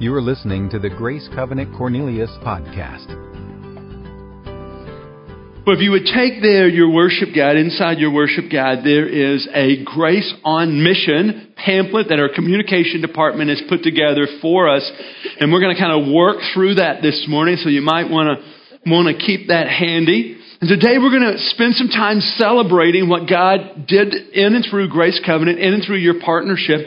You are listening to the Grace Covenant Cornelius podcast. Well, if you would take there your worship guide, inside your worship guide, there is a Grace on Mission pamphlet that our communication department has put together for us. And we're going to kind of work through that this morning, so you might want to want to keep that handy. And today we're going to spend some time celebrating what God did in and through Grace Covenant, in and through your partnership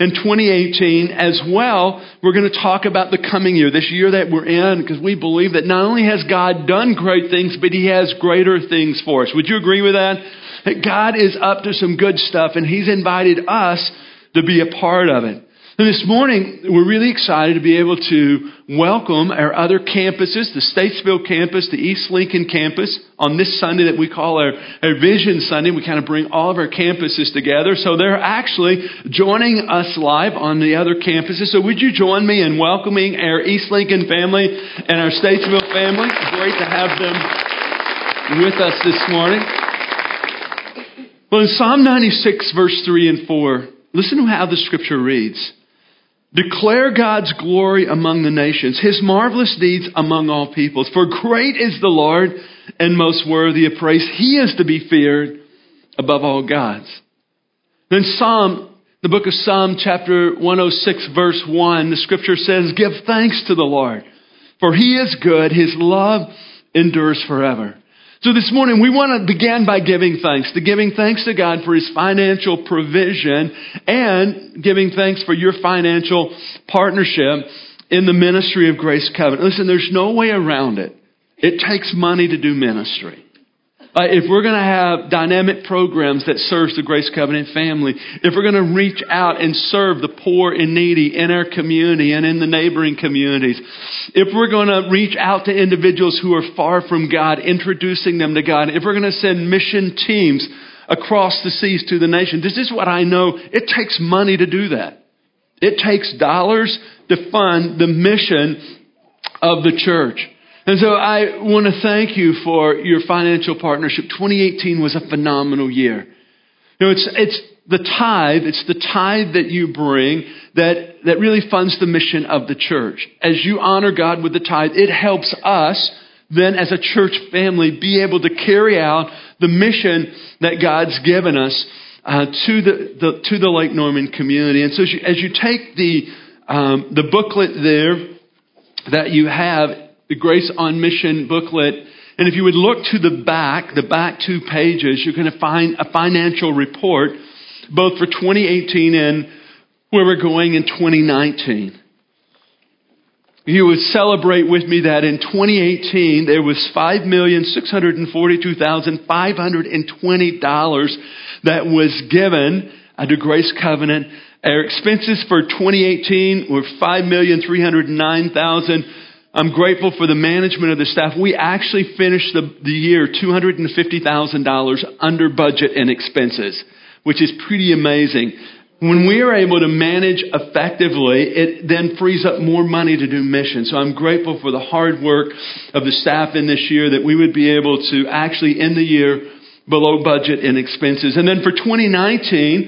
in 2018. As well, we're going to talk about the coming year, this year that we're in, because we believe that not only has God done great things, but He has greater things for us. Would you agree with that? That God is up to some good stuff, and He's invited us to be a part of it. And this morning, we're really excited to be able to welcome our other campuses, the Statesville campus, the East Lincoln campus, on this Sunday that we call our, our Vision Sunday. We kind of bring all of our campuses together. So they're actually joining us live on the other campuses. So would you join me in welcoming our East Lincoln family and our Statesville family? Great to have them with us this morning. Well, in Psalm 96, verse 3 and 4, listen to how the scripture reads. Declare God's glory among the nations, his marvelous deeds among all peoples. For great is the Lord and most worthy of praise. He is to be feared above all gods. Then Psalm, the book of Psalm chapter 106 verse 1, the scripture says, Give thanks to the Lord, for he is good, his love endures forever. So this morning we want to begin by giving thanks, to giving thanks to God for His financial provision and giving thanks for your financial partnership in the ministry of Grace Covenant. Listen, there's no way around it. It takes money to do ministry. Uh, if we're going to have dynamic programs that serves the Grace Covenant family, if we're going to reach out and serve the poor and needy in our community and in the neighboring communities, if we're going to reach out to individuals who are far from God, introducing them to God, if we're going to send mission teams across the seas to the nation, this is what I know. It takes money to do that. It takes dollars to fund the mission of the church. And so I want to thank you for your financial partnership. 2018 was a phenomenal year. You know, it's, it's the tithe, it's the tithe that you bring that, that really funds the mission of the church. As you honor God with the tithe, it helps us then as a church family be able to carry out the mission that God's given us uh, to, the, the, to the Lake Norman community. And so as you, as you take the, um, the booklet there that you have, the Grace on Mission booklet. And if you would look to the back, the back two pages, you're going to find a financial report, both for 2018 and where we're going in 2019. You would celebrate with me that in 2018 there was $5,642,520 that was given to Grace Covenant. Our expenses for 2018 were $5,309,000. I'm grateful for the management of the staff. We actually finished the, the year $250,000 under budget and expenses, which is pretty amazing. When we are able to manage effectively, it then frees up more money to do mission. So I'm grateful for the hard work of the staff in this year that we would be able to actually end the year below budget and expenses. And then for 2019,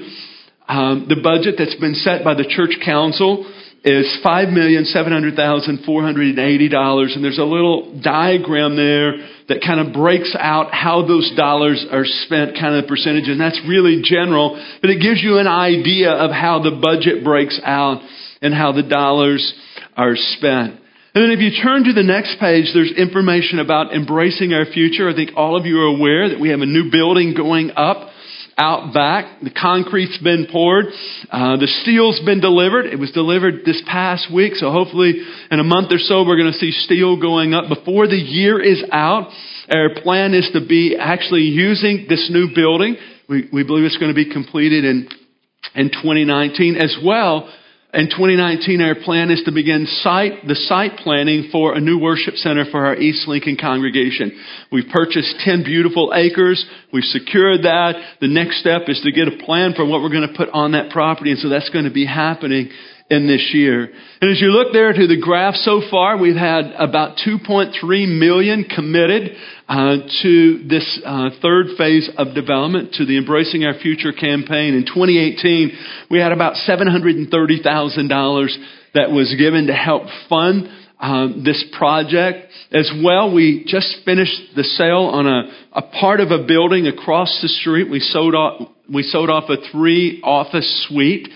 um, the budget that's been set by the church council is $5,700,480. And there's a little diagram there that kind of breaks out how those dollars are spent, kind of the percentages. And that's really general, but it gives you an idea of how the budget breaks out and how the dollars are spent. And then if you turn to the next page, there's information about embracing our future. I think all of you are aware that we have a new building going up out back. The concrete's been poured. Uh, the steel's been delivered. It was delivered this past week, so hopefully in a month or so we're going to see steel going up. Before the year is out, our plan is to be actually using this new building. We, we believe it's going to be completed in, in 2019 as well in 2019, our plan is to begin site, the site planning for a new worship center for our East Lincoln congregation. We've purchased 10 beautiful acres. We've secured that. The next step is to get a plan for what we're going to put on that property. And so that's going to be happening in this year. And as you look there to the graph so far, we've had about 2.3 million committed uh, to this uh, third phase of development, to the Embracing Our Future campaign. In 2018, we had about $730,000 that was given to help fund um, this project. As well, we just finished the sale on a, a part of a building across the street. We sold off, we sold off a three office suite.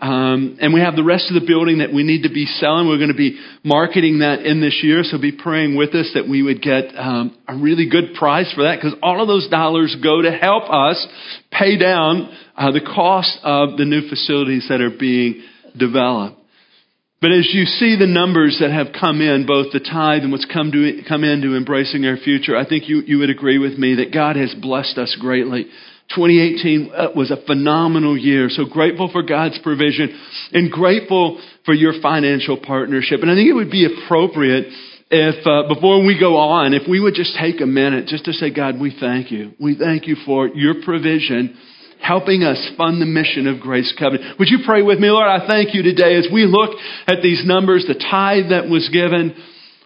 Um, and we have the rest of the building that we need to be selling. We're going to be marketing that in this year, so be praying with us that we would get um, a really good price for that because all of those dollars go to help us pay down uh, the cost of the new facilities that are being developed. But as you see the numbers that have come in, both the tithe and what's come to come into embracing our future, I think you, you would agree with me that God has blessed us greatly. 2018 uh, was a phenomenal year. So grateful for God's provision and grateful for your financial partnership. And I think it would be appropriate if, uh, before we go on, if we would just take a minute just to say, God, we thank you. We thank you for your provision helping us fund the mission of Grace Covenant. Would you pray with me, Lord? I thank you today as we look at these numbers, the tithe that was given.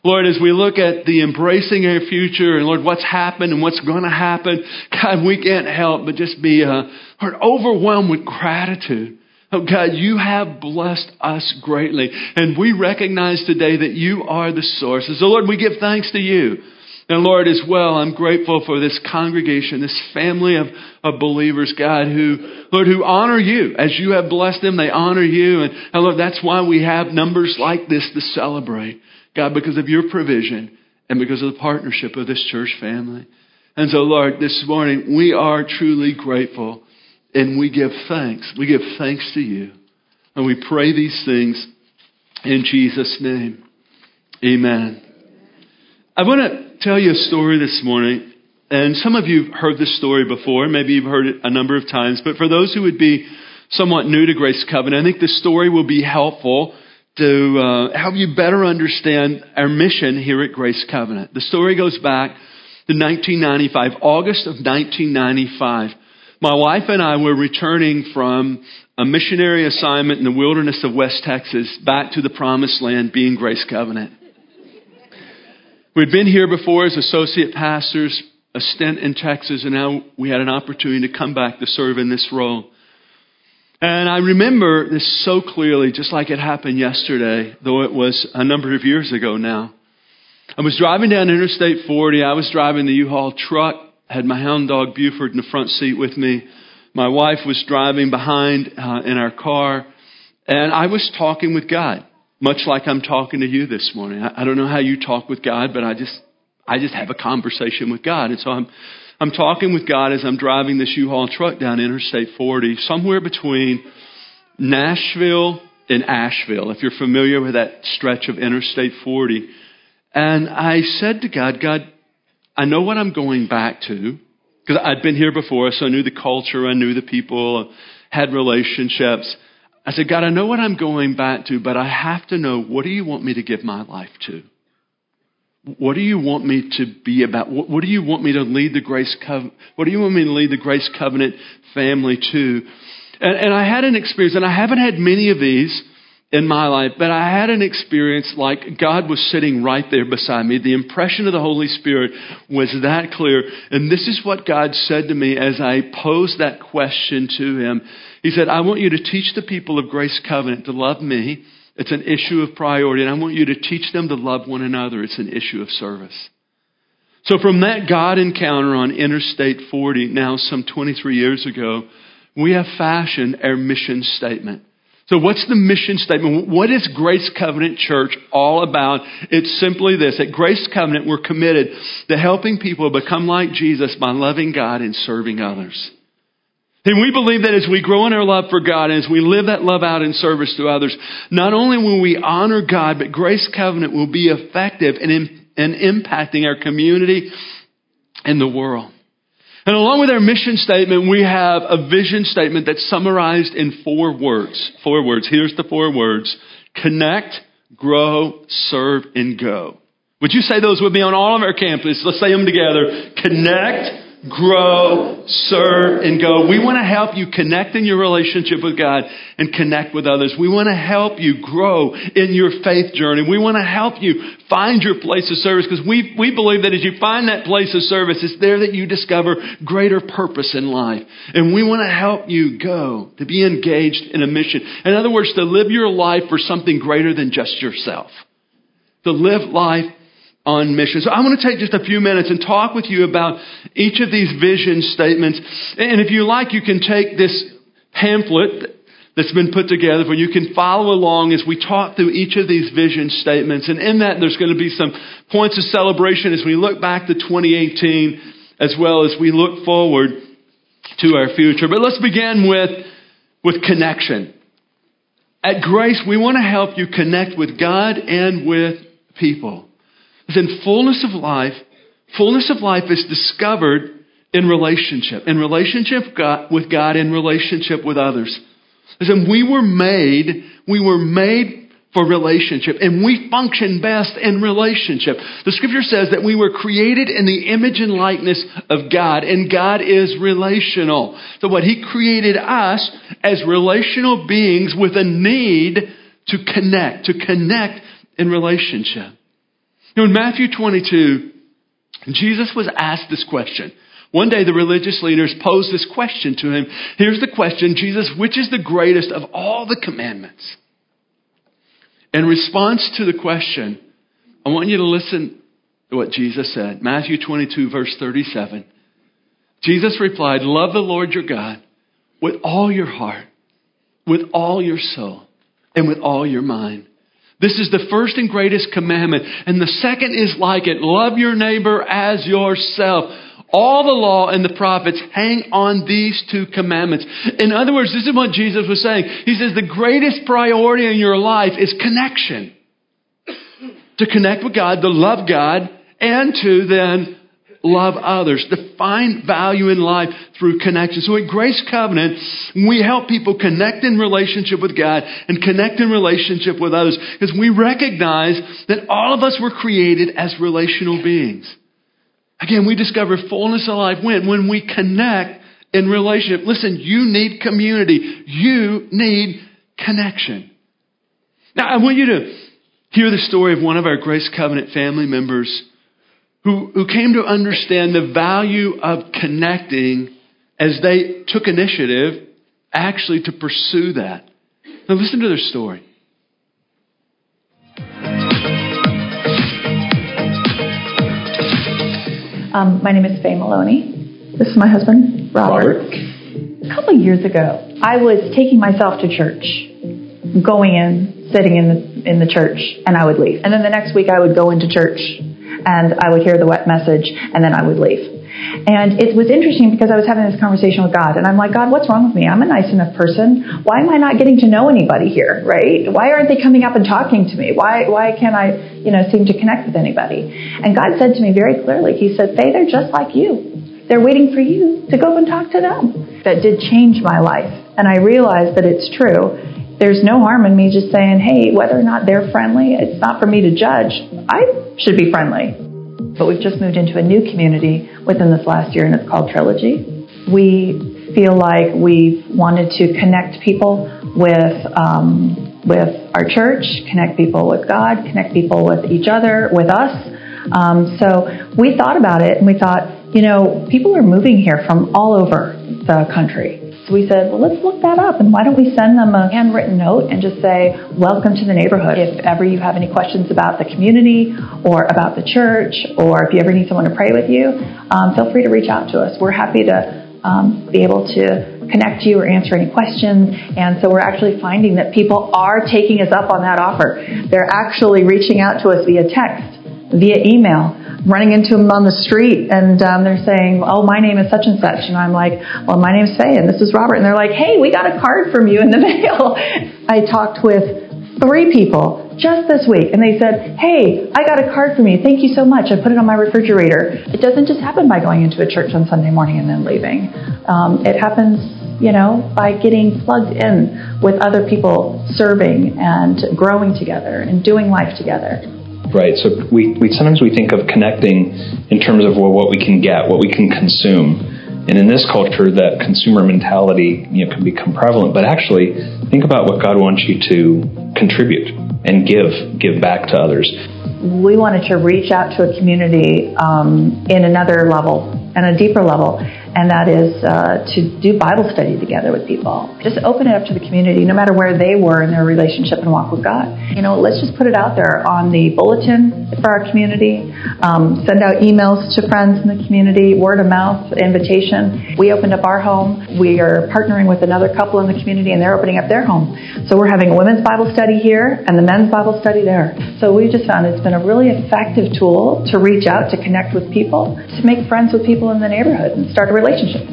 Lord, as we look at the embracing our future and Lord, what's happened and what's going to happen, God, we can't help but just be, uh, Lord, overwhelmed with gratitude. Oh God, you have blessed us greatly. And we recognize today that you are the source. so Lord, we give thanks to you. And Lord, as well, I'm grateful for this congregation, this family of, of believers, God, who, Lord, who honor you. As you have blessed them, they honor you. And, and Lord, that's why we have numbers like this to celebrate. God, because of your provision and because of the partnership of this church family. And so, Lord, this morning, we are truly grateful and we give thanks. We give thanks to you. And we pray these things in Jesus' name. Amen. I want to tell you a story this morning. And some of you have heard this story before. Maybe you've heard it a number of times. But for those who would be somewhat new to Grace Covenant, I think the story will be helpful to uh, help you better understand our mission here at Grace Covenant. The story goes back to 1995, August of 1995. My wife and I were returning from a missionary assignment in the wilderness of West Texas back to the promised land being Grace Covenant. We'd been here before as associate pastors, a stint in Texas, and now we had an opportunity to come back to serve in this role. And I remember this so clearly, just like it happened yesterday, though it was a number of years ago now. I was driving down Interstate 40. I was driving the U-Haul truck, had my hound dog Buford in the front seat with me. My wife was driving behind uh, in our car, and I was talking with God much like I'm talking to you this morning. I, I don't know how you talk with God, but I just, I just have a conversation with God. And so I'm, I'm talking with God as I'm driving this U-Haul truck down Interstate 40, somewhere between Nashville and Asheville, if you're familiar with that stretch of Interstate 40. And I said to God, God, I know what I'm going back to because I'd been here before, so I knew the culture, I knew the people, had relationships. I said, God, I know what I'm going back to, but I have to know what do you want me to give my life to? What do you want me to be about? What, what do you want me to lead the grace covenant? What do you want me to lead the grace covenant family to? And, and I had an experience, and I haven't had many of these in my life, but I had an experience like God was sitting right there beside me. The impression of the Holy Spirit was that clear. And this is what God said to me as I posed that question to Him. He said, I want you to teach the people of Grace Covenant to love me. It's an issue of priority. And I want you to teach them to love one another. It's an issue of service. So from that God encounter on Interstate 40, now some 23 years ago, we have fashioned our mission statement. So what's the mission statement? What is Grace Covenant Church all about? It's simply this. At Grace Covenant, we're committed to helping people become like Jesus by loving God and serving others. And we believe that as we grow in our love for God and as we live that love out in service to others, not only will we honor God, but Grace Covenant will be effective in, in, in impacting our community and the world. And along with our mission statement, we have a vision statement that's summarized in four words. Four words. Here's the four words. Connect, grow, serve, and go. Would you say those with me on all of our campuses? Let's say them together. Connect, grow, serve, and go. We want to help you connect in your relationship with God and connect with others. We want to help you grow in your faith journey. We want to help you find your place of service because we, we believe that as you find that place of service, it's there that you discover greater purpose in life. And we want to help you go to be engaged in a mission. In other words, to live your life for something greater than just yourself. To live life on mission. So I want to take just a few minutes and talk with you about each of these vision statements. And if you like, you can take this pamphlet that's been put together where you can follow along as we talk through each of these vision statements. And in that, there's going to be some points of celebration as we look back to 2018 as well as we look forward to our future. But let's begin with, with connection. At Grace, we want to help you connect with God and with people. Then fullness of life, fullness of life is discovered in relationship, in relationship with God, in relationship with others. Listen, we were made, we were made for relationship, and we function best in relationship. The scripture says that we were created in the image and likeness of God, and God is relational. So what He created us as relational beings with a need to connect, to connect in relationship. You know, in Matthew 22, Jesus was asked this question. One day the religious leaders posed this question to him. Here's the question Jesus, which is the greatest of all the commandments? In response to the question, I want you to listen to what Jesus said. Matthew 22, verse 37. Jesus replied, Love the Lord your God with all your heart, with all your soul, and with all your mind. This is the first and greatest commandment. And the second is like it love your neighbor as yourself. All the law and the prophets hang on these two commandments. In other words, this is what Jesus was saying. He says the greatest priority in your life is connection. to connect with God, to love God, and to then love others, to find value in life through connection. So at Grace Covenant, we help people connect in relationship with God and connect in relationship with others because we recognize that all of us were created as relational beings. Again, we discover fullness of life when? When we connect in relationship. Listen, you need community. You need connection. Now, I want you to hear the story of one of our Grace Covenant family members who, who came to understand the value of connecting as they took initiative actually to pursue that. Now, listen to their story. Um, my name is Faye Maloney. This is my husband, Robert. Robert. A couple of years ago, I was taking myself to church, going in, sitting in the, in the church, and I would leave. And then the next week, I would go into church and I would hear the wet message, and then I would leave. And it was interesting because I was having this conversation with God, and I'm like, God, what's wrong with me? I'm a nice enough person. Why am I not getting to know anybody here, right? Why aren't they coming up and talking to me? Why, why can't I, you know, seem to connect with anybody? And God said to me very clearly, He said, Faye, they're just like you. They're waiting for you to go and talk to them. That did change my life. And I realized that it's true there's no harm in me just saying, hey, whether or not they're friendly, it's not for me to judge. I should be friendly. But we've just moved into a new community within this last year, and it's called Trilogy. We feel like we've wanted to connect people with um, with our church, connect people with God, connect people with each other, with us. Um, so we thought about it, and we thought, you know, people are moving here from all over the country. So we said, well, let's look that up and why don't we send them a handwritten note and just say, welcome to the neighborhood. If ever you have any questions about the community or about the church or if you ever need someone to pray with you, um, feel free to reach out to us. We're happy to um, be able to connect you or answer any questions. And so we're actually finding that people are taking us up on that offer. They're actually reaching out to us via text, via email running into them on the street and um, they're saying, "Oh, my name is such and such," and I'm like, "Well, my name's Faye and this is Robert," and they're like, "Hey, we got a card from you in the mail." I talked with three people just this week and they said, Hey, I got a card from you. Thank you so much. I put it on my refrigerator. It doesn't just happen by going into a church on Sunday morning and then leaving. Um, it happens, you know, by getting plugged in with other people serving and growing together and doing life together. Right? So we, we sometimes we think of connecting in terms of well, what we can get, what we can consume. And in this culture, that consumer mentality you know, can become prevalent. But actually, think about what God wants you to contribute and give, give back to others. We wanted to reach out to a community um, in another level and a deeper level and that is uh, to do Bible study together with people. Just open it up to the community, no matter where they were in their relationship and walk with God. You know, let's just put it out there on the bulletin for our community. Um, send out emails to friends in the community, word of mouth, invitation. We opened up our home. We are partnering with another couple in the community, and they're opening up their home. So we're having a women's Bible study here and the men's Bible study there. So we just found it's been a really effective tool to reach out, to connect with people, to make friends with people in the neighborhood and start a relationship.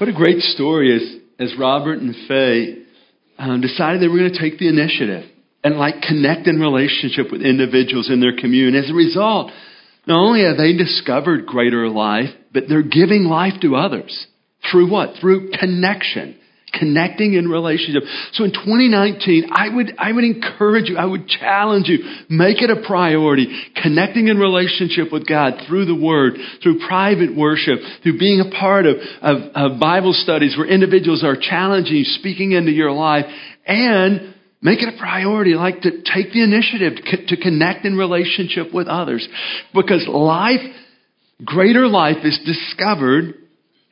What a great story as, as Robert and Faye um, decided they were going to take the initiative and like connect in relationship with individuals in their community. As a result, not only have they discovered greater life, but they're giving life to others. Through what? Through connection connecting in relationship. So in 2019, I would, I would encourage you, I would challenge you, make it a priority, connecting in relationship with God through the Word, through private worship, through being a part of, of, of Bible studies where individuals are challenging speaking into your life, and Make it a priority, like to take the initiative to connect in relationship with others. Because life, greater life is discovered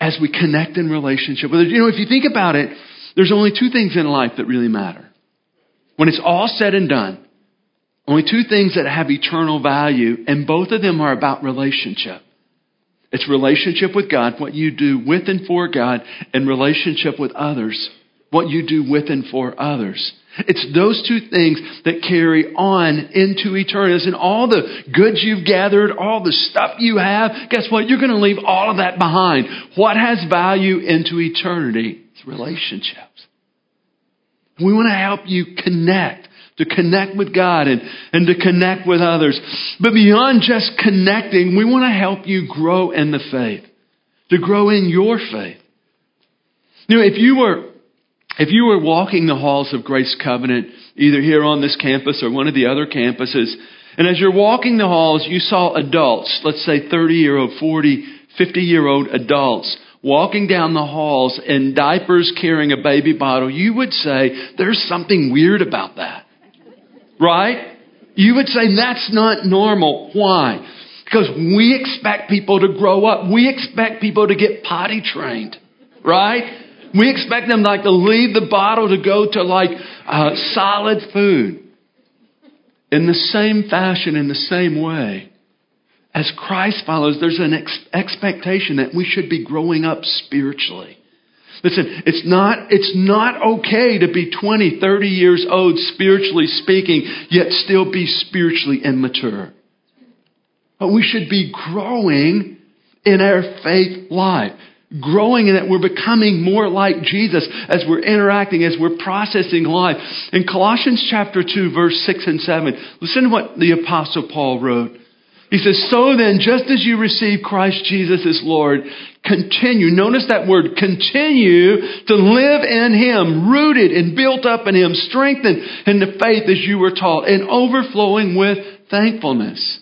as we connect in relationship with others. You know, if you think about it, there's only two things in life that really matter. When it's all said and done, only two things that have eternal value, and both of them are about relationship. It's relationship with God, what you do with and for God, and relationship with others, what you do with and for others. It's those two things that carry on into eternity. And all the goods you've gathered, all the stuff you have, guess what? You're going to leave all of that behind. What has value into eternity? It's relationships. We want to help you connect, to connect with God and, and to connect with others. But beyond just connecting, we want to help you grow in the faith, to grow in your faith. You know, if you were if you were walking the halls of Grace Covenant, either here on this campus or one of the other campuses, and as you're walking the halls, you saw adults, let's say 30 year old, 40, 50 year old adults, walking down the halls in diapers carrying a baby bottle, you would say, there's something weird about that. Right? You would say, that's not normal. Why? Because we expect people to grow up. We expect people to get potty trained. Right? We expect them like to leave the bottle to go to like uh, solid food. In the same fashion, in the same way, as Christ follows, there's an ex- expectation that we should be growing up spiritually. Listen, it's not, it's not okay to be 20, 30 years old spiritually speaking, yet still be spiritually immature. But we should be growing in our faith life growing in that we're becoming more like Jesus as we're interacting, as we're processing life. In Colossians chapter 2, verse 6 and 7, listen to what the apostle Paul wrote. He says, So then, just as you receive Christ Jesus as Lord, continue, notice that word, continue to live in Him, rooted and built up in Him, strengthened in the faith as you were taught, and overflowing with thankfulness.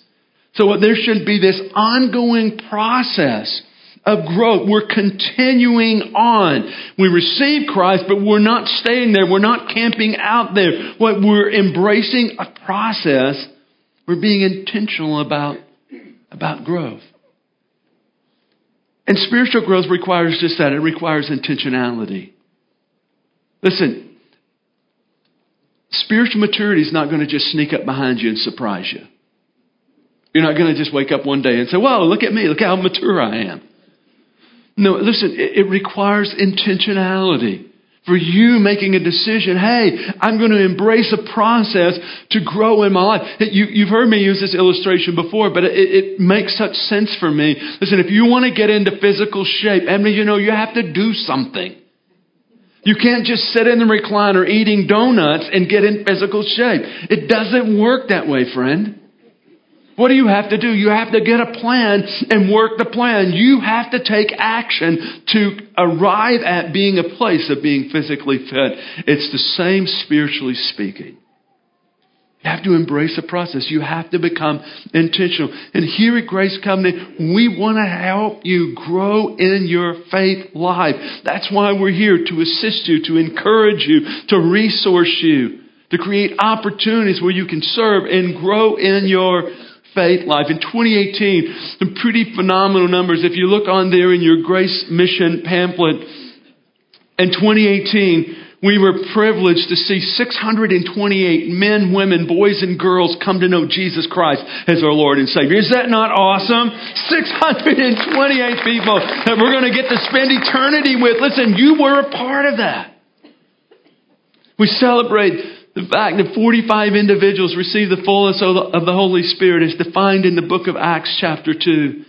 So there should be this ongoing process of growth. We're continuing on. We receive Christ, but we're not staying there. We're not camping out there. What we're embracing a process. We're being intentional about, about growth. And spiritual growth requires just that. It requires intentionality. Listen, spiritual maturity is not going to just sneak up behind you and surprise you. You're not going to just wake up one day and say, Whoa, look at me. Look how mature I am. No, listen, it, requires intentionality. For you making a decision, hey, I'm going to embrace a process to grow in my life. You, have heard me use this illustration before, but it, it, makes such sense for me. Listen, if you want to get into physical shape, I mean, you know, you have to do something. You can't just sit in the recliner eating donuts and get in physical shape. It doesn't work that way, friend. What do you have to do? You have to get a plan and work the plan. You have to take action to arrive at being a place of being physically fit. It's the same spiritually speaking. You have to embrace the process. You have to become intentional. And here at Grace Covenant, we want to help you grow in your faith life. That's why we're here to assist you, to encourage you, to resource you, to create opportunities where you can serve and grow in your faith life. In 2018, some pretty phenomenal numbers. If you look on there in your Grace Mission pamphlet, in 2018, we were privileged to see 628 men, women, boys, and girls come to know Jesus Christ as our Lord and Savior. Is that not awesome? 628 people that we're going to get to spend eternity with. Listen, you were a part of that. We celebrate the fact that 45 individuals received the fullness of the Holy Spirit is defined in the book of Acts chapter 2.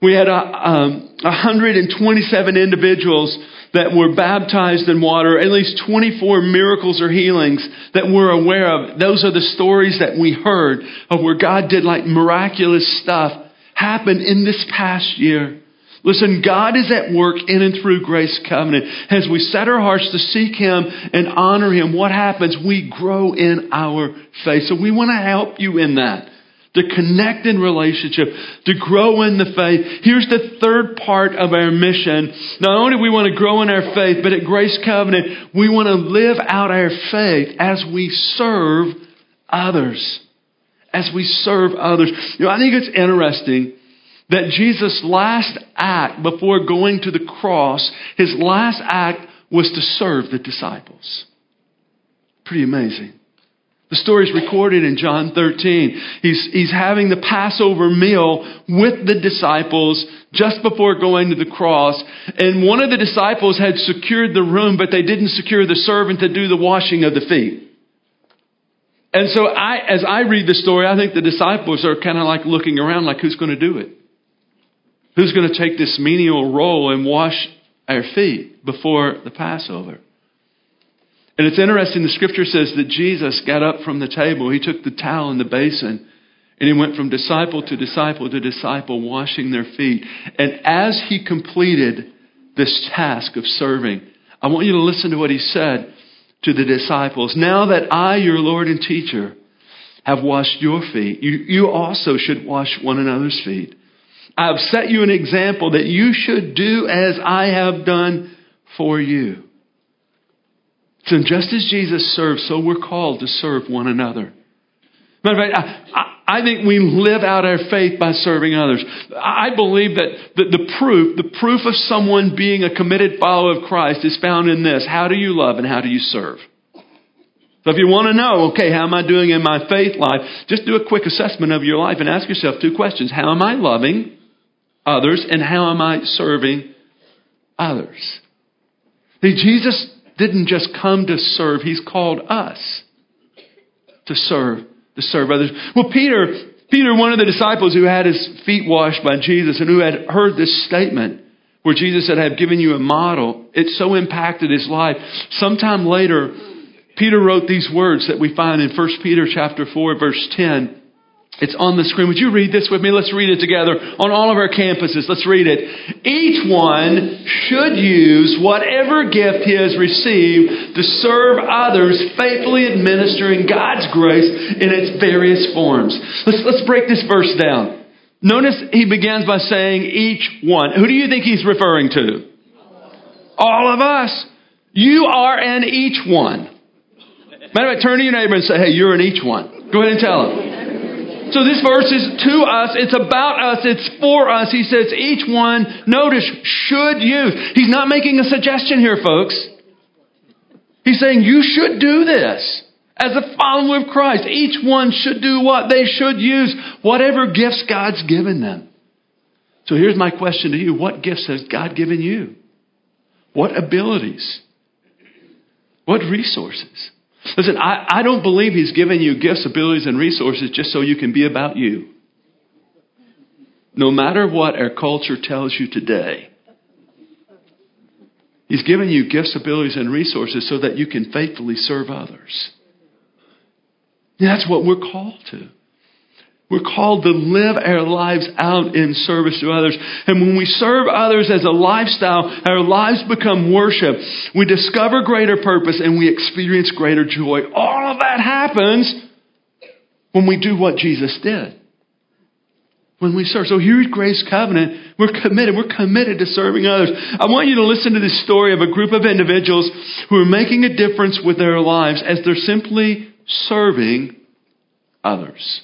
We had a, um, 127 individuals that were baptized in water, at least 24 miracles or healings that we're aware of. Those are the stories that we heard of where God did like miraculous stuff happen in this past year. Listen, God is at work in and through Grace Covenant. As we set our hearts to seek Him and honor Him, what happens? We grow in our faith. So we want to help you in that to connect in relationship, to grow in the faith. Here's the third part of our mission. Not only do we want to grow in our faith, but at Grace Covenant, we want to live out our faith as we serve others. As we serve others. You know, I think it's interesting that Jesus' last act before going to the cross, his last act was to serve the disciples. Pretty amazing. The story is recorded in John 13. He's, he's having the Passover meal with the disciples just before going to the cross. And one of the disciples had secured the room, but they didn't secure the servant to do the washing of the feet. And so I, as I read the story, I think the disciples are kind of like looking around like, who's going to do it? Who's going to take this menial role and wash our feet before the Passover? And it's interesting, the scripture says that Jesus got up from the table. He took the towel and the basin, and he went from disciple to disciple to disciple, washing their feet. And as he completed this task of serving, I want you to listen to what he said to the disciples. Now that I, your Lord and teacher, have washed your feet, you, you also should wash one another's feet. I have set you an example that you should do as I have done for you. So just as Jesus served, so we're called to serve one another. Matter of fact, I, I think we live out our faith by serving others. I believe that the, the proof, the proof of someone being a committed follower of Christ is found in this. How do you love and how do you serve? So if you want to know, okay, how am I doing in my faith life? Just do a quick assessment of your life and ask yourself two questions. How am I loving others and how am I serving others? See, Jesus didn't just come to serve, he's called us to serve, to serve others. Well, Peter, Peter, one of the disciples who had his feet washed by Jesus and who had heard this statement where Jesus said, I have given you a model, it so impacted his life. Sometime later, Peter wrote these words that we find in 1 Peter chapter 4, verse 10. It's on the screen. Would you read this with me? Let's read it together on all of our campuses. Let's read it. Each one should use whatever gift he has received to serve others, faithfully administering God's grace in its various forms. Let's, let's break this verse down. Notice he begins by saying each one. Who do you think he's referring to? All of us. You are an each one. Matter of fact, turn to your neighbor and say, hey, you're an each one. Go ahead and tell him. So this verse is to us, it's about us, it's for us. He says each one, notice, should use. He's not making a suggestion here, folks. He's saying you should do this. As a follower of Christ, each one should do what? They should use whatever gifts God's given them. So here's my question to you. What gifts has God given you? What abilities? What resources? Listen, I, I don't believe He's given you gifts, abilities, and resources just so you can be about you. No matter what our culture tells you today, He's given you gifts, abilities, and resources so that you can faithfully serve others. That's what we're called to. We're called to live our lives out in service to others. And when we serve others as a lifestyle, our lives become worship. We discover greater purpose and we experience greater joy. All of that happens when we do what Jesus did. When we serve. So here's Grace Covenant. We're committed. We're committed to serving others. I want you to listen to this story of a group of individuals who are making a difference with their lives as they're simply serving others.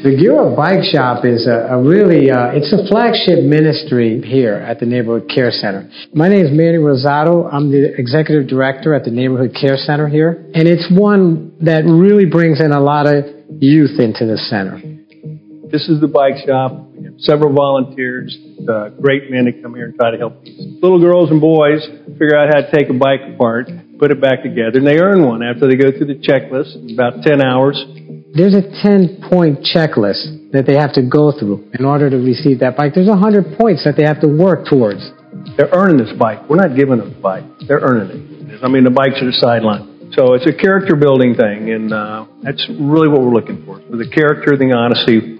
The Gura Bike Shop is a, a really, uh, it's a flagship ministry here at the Neighborhood Care Center. My name is Manny Rosado. I'm the executive director at the Neighborhood Care Center here. And it's one that really brings in a lot of youth into the center. This is the bike shop. We have several volunteers, uh, great men that come here and try to help these little girls and boys figure out how to take a bike apart, put it back together, and they earn one after they go through the checklist in about 10 hours there's a 10 point checklist that they have to go through in order to receive that bike. There's 100 points that they have to work towards. They're earning this bike. We're not giving them the bike. They're earning it. I mean, the bikes are the sideline. So it's a character building thing, and uh, that's really what we're looking for. For the character, the honesty.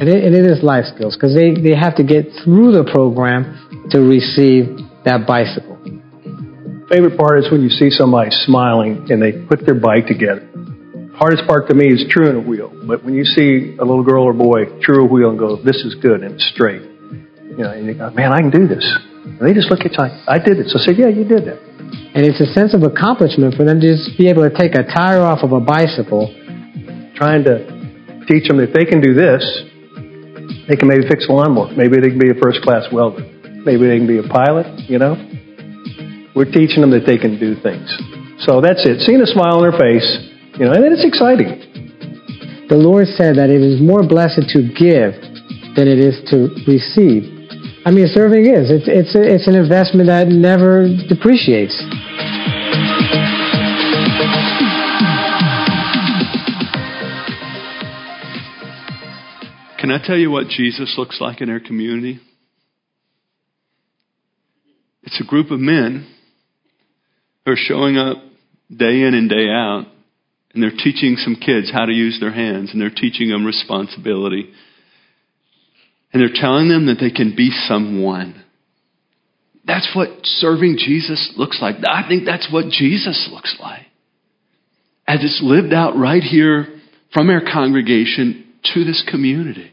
And it, and it is life skills because they, they have to get through the program to receive that bicycle favorite part is when you see somebody smiling and they put their bike together. Hardest part to me is truing a wheel. But when you see a little girl or boy true a wheel and go, this is good and it's straight, you know, and you go, man, I can do this. And they just look at you like, I did it. So I said, yeah, you did that. And it's a sense of accomplishment for them to just be able to take a tire off of a bicycle. Trying to teach them that they can do this, they can maybe fix a lawnmower. Maybe they can be a first class welder. Maybe they can be a pilot, you know? We're teaching them that they can do things. So that's it. Seeing a smile on their face, you know, and it's exciting. The Lord said that it is more blessed to give than it is to receive. I mean, serving is. It's, it's, a, it's an investment that never depreciates. Can I tell you what Jesus looks like in our community? It's a group of men who are showing up day in and day out, and they're teaching some kids how to use their hands, and they're teaching them responsibility. And they're telling them that they can be someone. That's what serving Jesus looks like. I think that's what Jesus looks like. As it's lived out right here from our congregation to this community.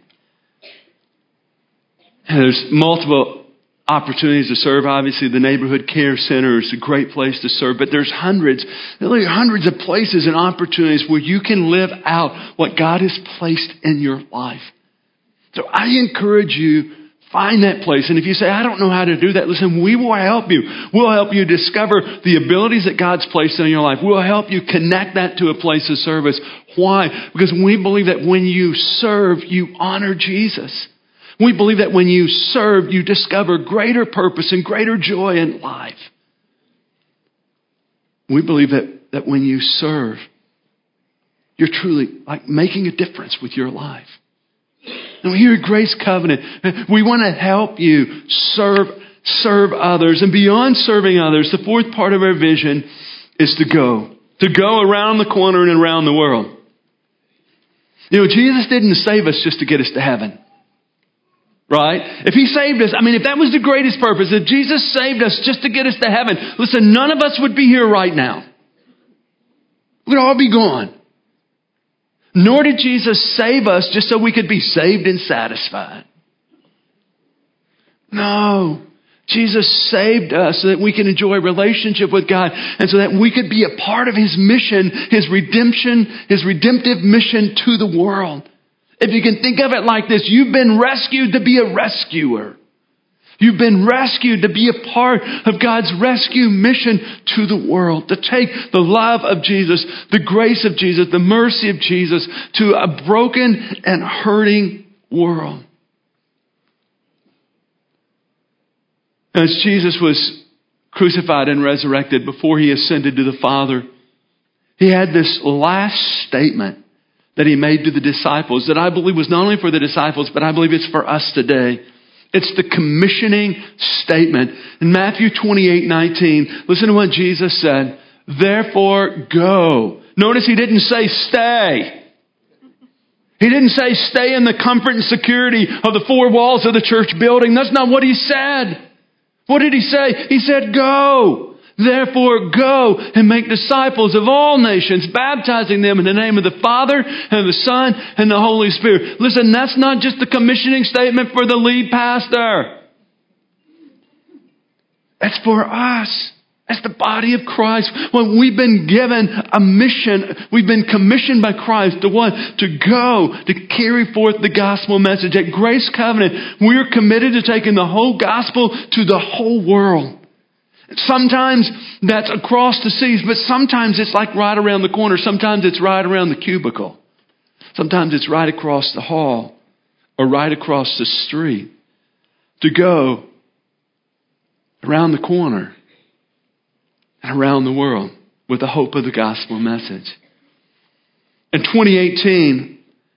And there's multiple opportunities to serve. Obviously, the neighborhood care center is a great place to serve, but there's hundreds, literally hundreds of places and opportunities where you can live out what God has placed in your life. So I encourage you, find that place. And if you say, I don't know how to do that, listen, we will help you. We'll help you discover the abilities that God's placed in your life. We'll help you connect that to a place of service. Why? Because we believe that when you serve, you honor Jesus. We believe that when you serve, you discover greater purpose and greater joy in life. We believe that, that when you serve, you're truly like making a difference with your life. And we here at Grace Covenant, we want to help you serve, serve others. And beyond serving others, the fourth part of our vision is to go. To go around the corner and around the world. You know, Jesus didn't save us just to get us to heaven. Right? If He saved us, I mean, if that was the greatest purpose, if Jesus saved us just to get us to heaven, listen, none of us would be here right now. We'd all be gone. Nor did Jesus save us just so we could be saved and satisfied. No. Jesus saved us so that we can enjoy relationship with God and so that we could be a part of His mission, His redemption, His redemptive mission to the world. If you can think of it like this, you've been rescued to be a rescuer. You've been rescued to be a part of God's rescue mission to the world, to take the love of Jesus, the grace of Jesus, the mercy of Jesus to a broken and hurting world. As Jesus was crucified and resurrected before he ascended to the Father, he had this last statement that he made to the disciples that I believe was not only for the disciples, but I believe it's for us today. It's the commissioning statement. In Matthew 28 19, listen to what Jesus said. Therefore, go. Notice he didn't say stay. He didn't say stay in the comfort and security of the four walls of the church building. That's not what he said. What did he say? He said, go. Therefore, go and make disciples of all nations, baptizing them in the name of the Father and the Son and the Holy Spirit. Listen, that's not just the commissioning statement for the lead pastor. That's for us. As the body of Christ, when we've been given a mission, we've been commissioned by Christ to what? To go, to carry forth the gospel message. At Grace Covenant, we're committed to taking the whole gospel to the whole world. Sometimes that's across the seas, but sometimes it's like right around the corner. Sometimes it's right around the cubicle. Sometimes it's right across the hall or right across the street. To go around the corner and around the world with the hope of the gospel message. In 2018,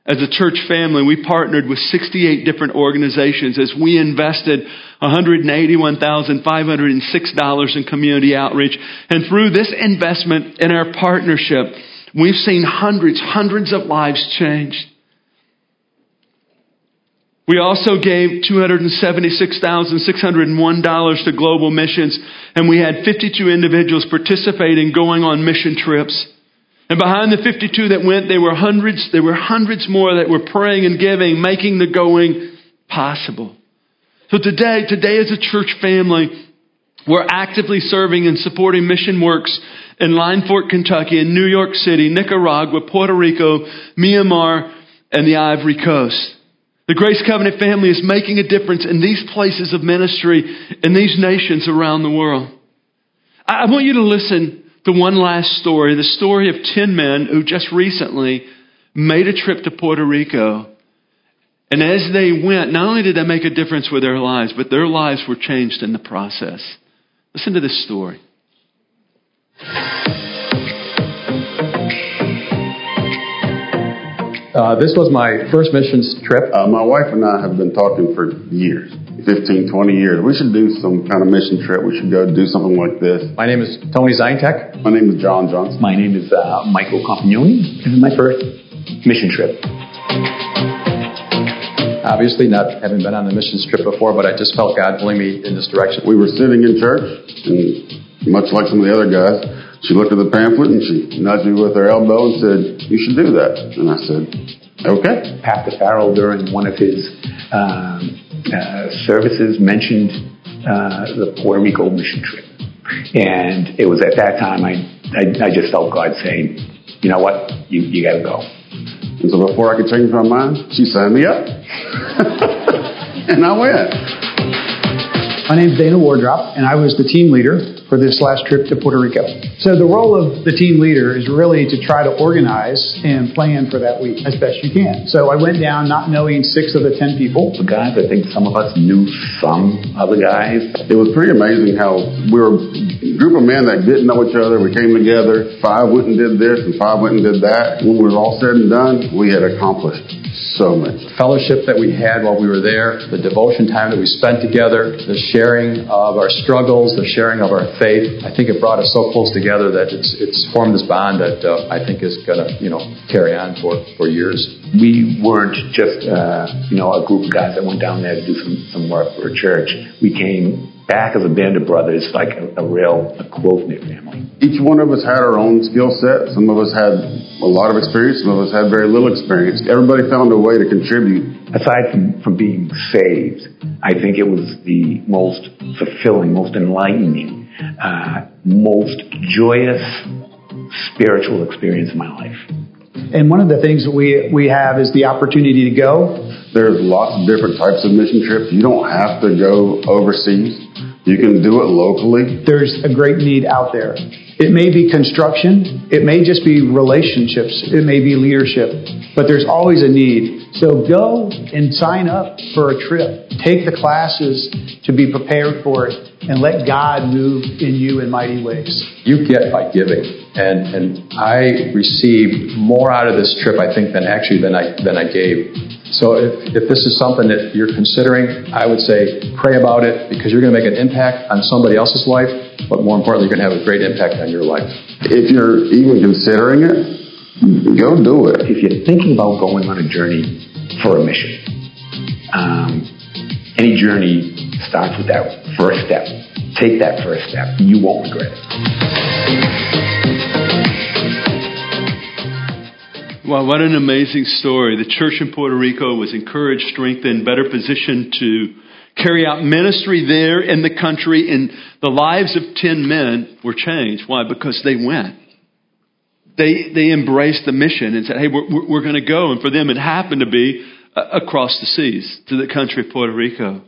as a church family, we partnered with 68 different organizations as we invested $181,506 in community outreach. And through this investment in our partnership, we've seen hundreds, hundreds of lives changed. We also gave $276,601 to global missions, and we had 52 individuals participating going on mission trips. And behind the 52 that went, there were hundreds, there were hundreds more that were praying and giving, making the going possible. So today, today as a church family, we're actively serving and supporting mission works in Line Fork, Kentucky, in New York City, Nicaragua, Puerto Rico, Myanmar, and the Ivory Coast. The Grace Covenant family is making a difference in these places of ministry in these nations around the world. I want you to listen to one last story the story of 10 men who just recently made a trip to Puerto Rico. And as they went, not only did they make a difference with their lives, but their lives were changed in the process. Listen to this story. Uh, this was my first missions trip. Uh, my wife and I have been talking for years 15, 20 years. We should do some kind of mission trip. We should go do something like this. My name is Tony Zintek. My name is John Johnson. My name is uh, Michael Compagnoni. This is my first mission trip. Obviously, not having been on a missions trip before, but I just felt God pulling me in this direction. We were sitting in church, and much like some of the other guys, she looked at the pamphlet and she nudged me with her elbow and said, You should do that. And I said, Okay. Pastor Farrell, during one of his um, services, mentioned uh, the Puerto Rico mission trip. And it was at that time I, I, I just felt God saying, You know what? You, you got to go. And so before I could change my mind, she signed me up. and I went. My name is Dana Wardrop, and I was the team leader for this last trip to Puerto Rico. So the role of the team leader is really to try to organize and plan for that week as best you can. So I went down not knowing six of the ten people. The guys, I think some of us knew some of the guys. It was pretty amazing how we were a group of men that didn't know each other. We came together. Five went and did this, and five went and did that. When we were all said and done, we had accomplished so much. Fellowship that we had while we were there, the devotion time that we spent together, the sharing of our struggles, the sharing of our faith. I think it brought us so close together that it's it's formed this bond that uh, I think is going to you know carry on for for years. We weren't just uh, you know a group of guys that went down there to do some some work for a church. We came back as a band of brothers, like a, a real a close knit family. Each one of us had our own skill set. Some of us had a lot of experience. Some of us had very little experience. Everybody found a way to contribute. Aside from, from being saved, I think it was the most fulfilling, most enlightening, uh, most joyous spiritual experience of my life. And one of the things that we, we have is the opportunity to go. There's lots of different types of mission trips. You don't have to go overseas. You can do it locally. There's a great need out there. It may be construction, it may just be relationships, it may be leadership, but there's always a need. So go and sign up for a trip. Take the classes to be prepared for it and let God move in you in mighty ways. You get by giving. And and I received more out of this trip I think than actually than I than I gave. So if, if this is something that you're considering, I would say pray about it because you're going to make an impact on somebody else's life, but more importantly, you're going to have a great impact on your life. If you're even considering it, go do it. If you're thinking about going on a journey for a mission, um, any journey starts with that first step. Take that first step. You won't regret it. Wow, what an amazing story. The church in Puerto Rico was encouraged, strengthened, better positioned to carry out ministry there in the country, and the lives of 10 men were changed. Why? Because they went. They, they embraced the mission and said, hey, we're, we're going to go. And for them, it happened to be uh, across the seas to the country of Puerto Rico.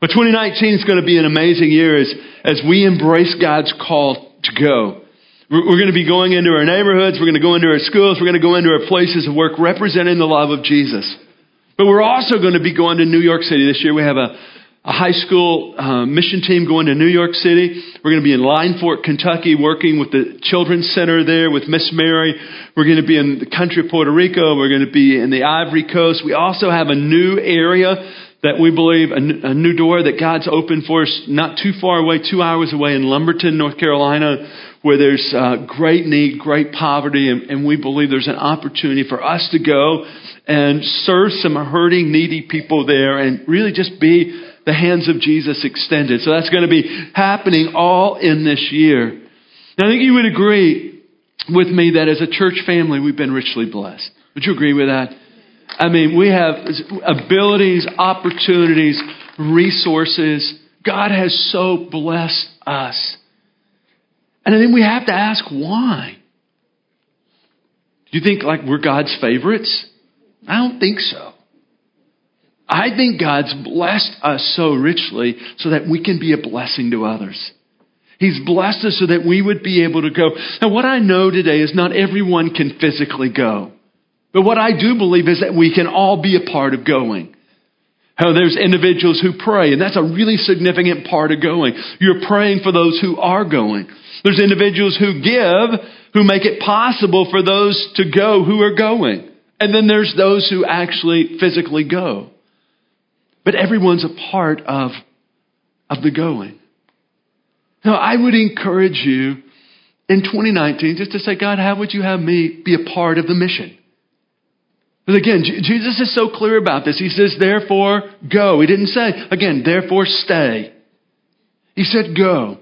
But 2019 is going to be an amazing year as, as we embrace God's call to go. We're going to be going into our neighborhoods. We're going to go into our schools. We're going to go into our places of work representing the love of Jesus. But we're also going to be going to New York City this year. We have a, a high school uh, mission team going to New York City. We're going to be in Line Fork, Kentucky, working with the Children's Center there with Miss Mary. We're going to be in the country of Puerto Rico. We're going to be in the Ivory Coast. We also have a new area that we believe, a, a new door that God's opened for us not too far away, two hours away in Lumberton, North Carolina where there's uh, great need, great poverty, and, and we believe there's an opportunity for us to go and serve some hurting, needy people there and really just be the hands of Jesus extended. So that's going to be happening all in this year. Now, I think you would agree with me that as a church family, we've been richly blessed. Would you agree with that? I mean, we have abilities, opportunities, resources. God has so blessed us. And I think we have to ask why. Do you think like we're God's favorites? I don't think so. I think God's blessed us so richly so that we can be a blessing to others. He's blessed us so that we would be able to go. Now, what I know today is not everyone can physically go. But what I do believe is that we can all be a part of going. How there's individuals who pray, and that's a really significant part of going. You're praying for those who are going. There's individuals who give, who make it possible for those to go who are going. And then there's those who actually physically go. But everyone's a part of, of the going. Now, I would encourage you in 2019 just to say, God, how would you have me be a part of the mission? But again, Jesus is so clear about this. He says, therefore, go. He didn't say, again, therefore, stay. He said, go.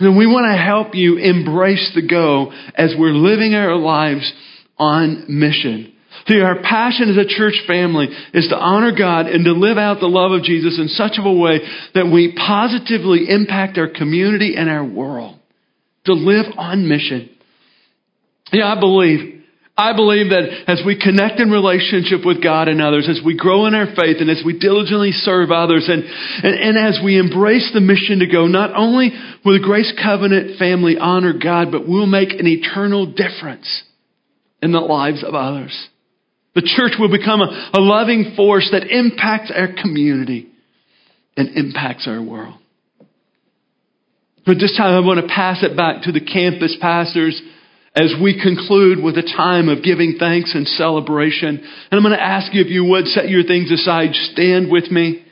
And we want to help you embrace the go as we're living our lives on mission. See, our passion as a church family is to honor God and to live out the love of Jesus in such a way that we positively impact our community and our world. To live on mission. Yeah, I believe I believe that as we connect in relationship with God and others, as we grow in our faith and as we diligently serve others and, and, and, as we embrace the mission to go, not only will the Grace Covenant family honor God, but we'll make an eternal difference in the lives of others. The church will become a, a loving force that impacts our community and impacts our world. But this time I want to pass it back to the campus pastors as we conclude with a time of giving thanks and celebration. And I'm going to ask you if you would set your things aside, stand with me.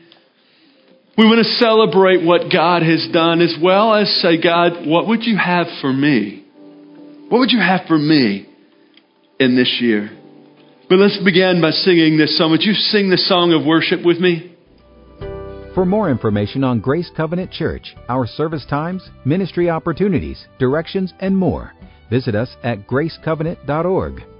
We want to celebrate what God has done as well as say, God, what would you have for me? What would you have for me in this year? But let's begin by singing this song. Would you sing the song of worship with me? For more information on Grace Covenant Church, our service times, ministry opportunities, directions, and more, visit us at gracecovenant.org.